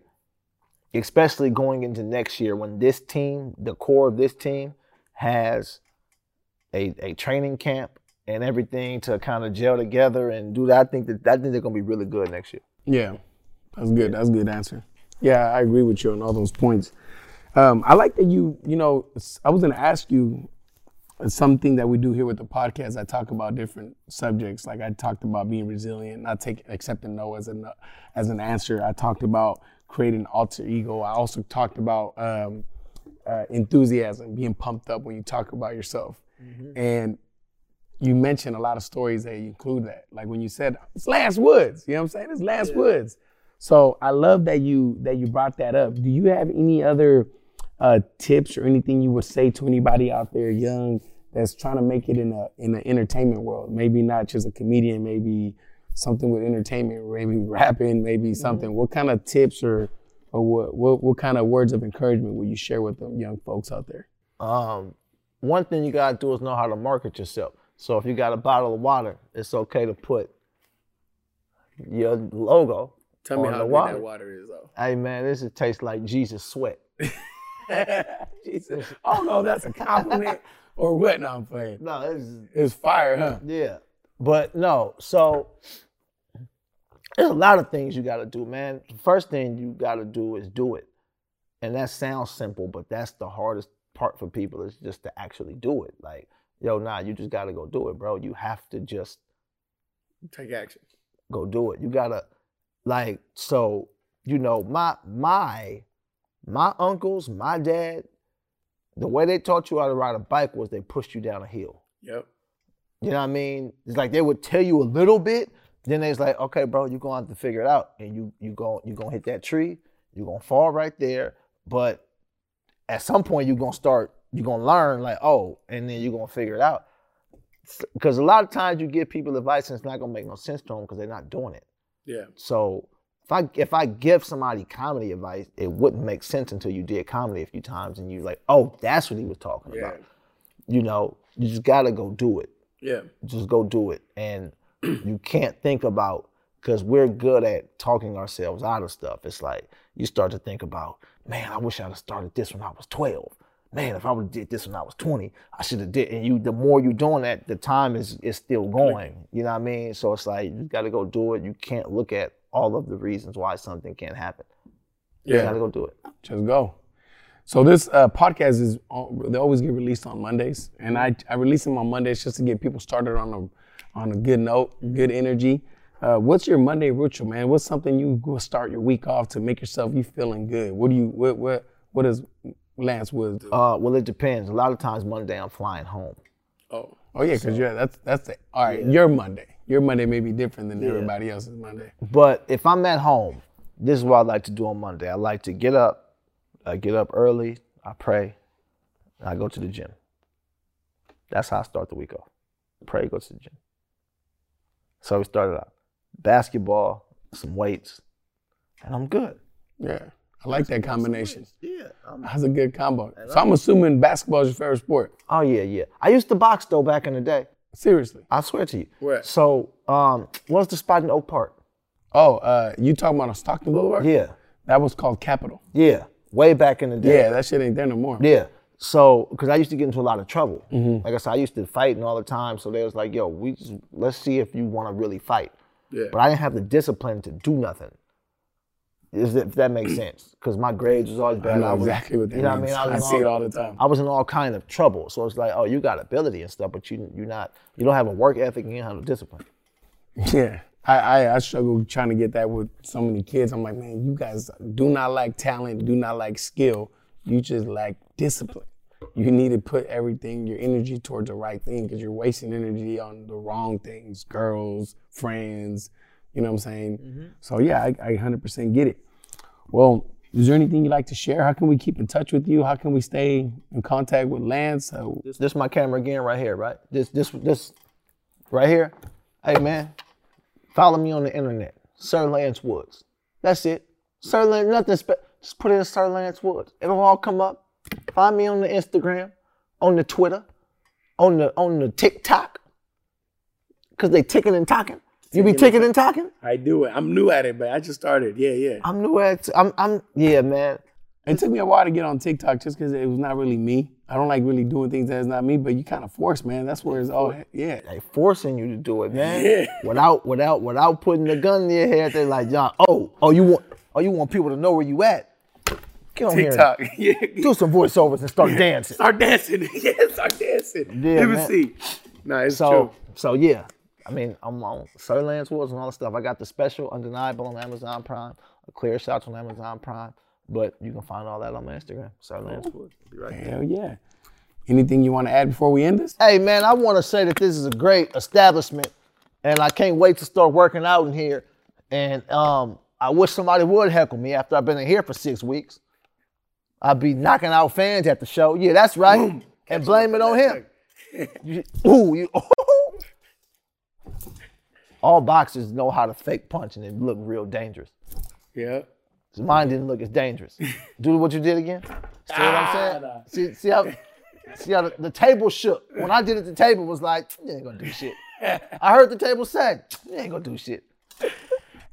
especially going into next year when this team, the core of this team, has a, a training camp and everything to kind of gel together and do that. I think that I think they're gonna be really good next year. Yeah, that's good. That's a good answer. Yeah, I agree with you on all those points. Um, I like that you, you know, I was gonna ask you something that we do here with the podcast. I talk about different subjects. Like I talked about being resilient, not taking accepting no as an as an answer. I talked about creating alter ego. I also talked about um, uh, enthusiasm, being pumped up when you talk about yourself. Mm-hmm. And you mentioned a lot of stories that include that. Like when you said it's Lance Woods, you know what I'm saying? It's Lance yeah. Woods. So I love that you that you brought that up. Do you have any other uh, tips or anything you would say to anybody out there young that's trying to make it in a in the entertainment world? Maybe not just a comedian, maybe something with entertainment, maybe rapping, maybe mm-hmm. something. Mm-hmm. What kind of tips or or what, what what kind of words of encouragement will you share with them young folks out there? Um, one thing you gotta do is know how to market yourself. So if you got a bottle of water, it's okay to put your logo. Tell me how good water. that water is, though. Hey man, this is tastes like Jesus sweat. Jesus. I don't know if that's a compliment or what. No, I'm playing. No, it's it's fire, huh? Yeah, but no. So there's a lot of things you got to do, man. The first thing you got to do is do it, and that sounds simple, but that's the hardest part for people is just to actually do it. Like, yo, nah, you just got to go do it, bro. You have to just take action. Go do it. You gotta, like, so you know, my my my uncles, my dad, the way they taught you how to ride a bike was they pushed you down a hill. Yep. You know what I mean? It's like they would tell you a little bit, then they's like, okay, bro, you're gonna have to figure it out. And you you go you gonna hit that tree, you're gonna fall right there. But at some point you're gonna start, you're gonna learn, like, oh, and then you're gonna figure it out. Because a lot of times you give people advice and it's not gonna make no sense to them because they're not doing it. Yeah. So if I if I give somebody comedy advice, it wouldn't make sense until you did comedy a few times and you like, oh, that's what he was talking yeah. about. You know, you just gotta go do it. Yeah. Just go do it. And you can't think about because we're good at talking ourselves out of stuff. It's like you start to think about, man, I wish I'd have started this when I was 12. Man, if I would have did this when I was 20, I should have did. And you, the more you're doing that, the time is is still going. You know what I mean? So it's like you got to go do it. You can't look at all of the reasons why something can't happen. You yeah. gotta go do it. Just go. So this uh, podcast is they always get released on Mondays, and I I release them on Mondays just to get people started on a on a good note, good energy. Uh, what's your Monday ritual, man? What's something you go start your week off to make yourself you feeling good? What do you what what what does Lance Woods? Uh, well, it depends. A lot of times Monday I'm flying home. Oh, oh yeah, because so, yeah, that's that's the all right. Yeah. Your Monday your Monday may be different than yeah. everybody else's Monday. But if I'm at home, this is what I like to do on Monday. I like to get up, I get up early, I pray, I go to the gym. That's how I start the week off. Pray, go to the gym. So we started out basketball, some weights, and I'm good. Yeah. I like that combination. Yeah. I'm, That's a good combo. So I'm assuming basketball is your favorite sport. Oh yeah, yeah. I used to box though back in the day. Seriously. I swear to you. Where? So, um, what's the spot in Oak Park? Oh, uh, you talking about on Stockton Boulevard? Yeah. That was called Capital. Yeah. Way back in the day. Yeah, that shit ain't there no more. Yeah. So, because I used to get into a lot of trouble. Mm-hmm. Like I said, I used to fight all the time. So they was like, yo, we just, let's see if you want to really fight. Yeah. But I didn't have the discipline to do nothing. Is if that makes sense? Because my grades was always bad. I know exactly what that you know means. What I, mean? I, I see all, it all the time. I was in all kind of trouble. So it's like, oh, you got ability and stuff, but you you're not. You don't have a work ethic and you don't have no discipline. Yeah, I, I I struggle trying to get that with so many kids. I'm like, man, you guys do not like talent, do not like skill. You just lack discipline. You need to put everything, your energy towards the right thing, because you're wasting energy on the wrong things, girls, friends you know what I'm saying? Mm-hmm. So yeah, I, I 100% get it. Well, is there anything you'd like to share? How can we keep in touch with you? How can we stay in contact with Lance? How- this, this is my camera again right here, right? This this this right here. Hey man, follow me on the internet, Sir Lance Woods. That's it. Sir Lance, nothing special. Just put in Sir Lance Woods. It'll all come up. Find me on the Instagram, on the Twitter, on the on the TikTok, cause they ticking and talking. You be ticking and talking? I do it. I'm new at it, but I just started. Yeah, yeah. I'm new at I'm I'm yeah, man. It took me a while to get on TikTok just because it was not really me. I don't like really doing things that's not me, but you kind of force, man. That's where it's all, yeah. They forcing you to do it, man. Yeah. Without without without putting the gun in your head, they're like, John, oh, oh, you want oh you want people to know where you at. Get on TikTok. here. Yeah. Do some voiceovers and start dancing. Start dancing. yeah, start dancing. Yeah, Let me man. see. No, it's So true. so yeah. I mean, I'm on Sir Lance Woods and all that stuff. I got the special Undeniable on Amazon Prime, a clear shots on Amazon Prime. But you can find all that on my Instagram, Sir Lance Woods. Be right there. Hell yeah. Anything you want to add before we end this? Hey man, I want to say that this is a great establishment, and I can't wait to start working out in here. And um, I wish somebody would heckle me after I've been in here for six weeks. I'd be knocking out fans at the show. Yeah, that's right. and blame it on him. You- ooh, you, All boxers know how to fake punch and it look real dangerous. Yeah. So mine didn't look as dangerous. Do what you did again. See what I'm saying? Ah, See, see how, see how the, the table shook. When I did it, the table was like, you ain't gonna do shit. I heard the table say, you ain't gonna do shit.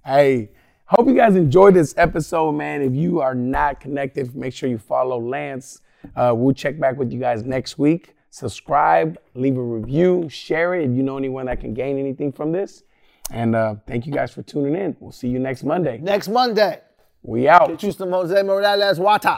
Hey, hope you guys enjoyed this episode, man. If you are not connected, make sure you follow Lance. Uh, we'll check back with you guys next week. Subscribe, leave a review, share it if you know anyone that can gain anything from this. And uh, thank you guys for tuning in. We'll see you next Monday. Next Monday, We out. get you some Jose Morales water.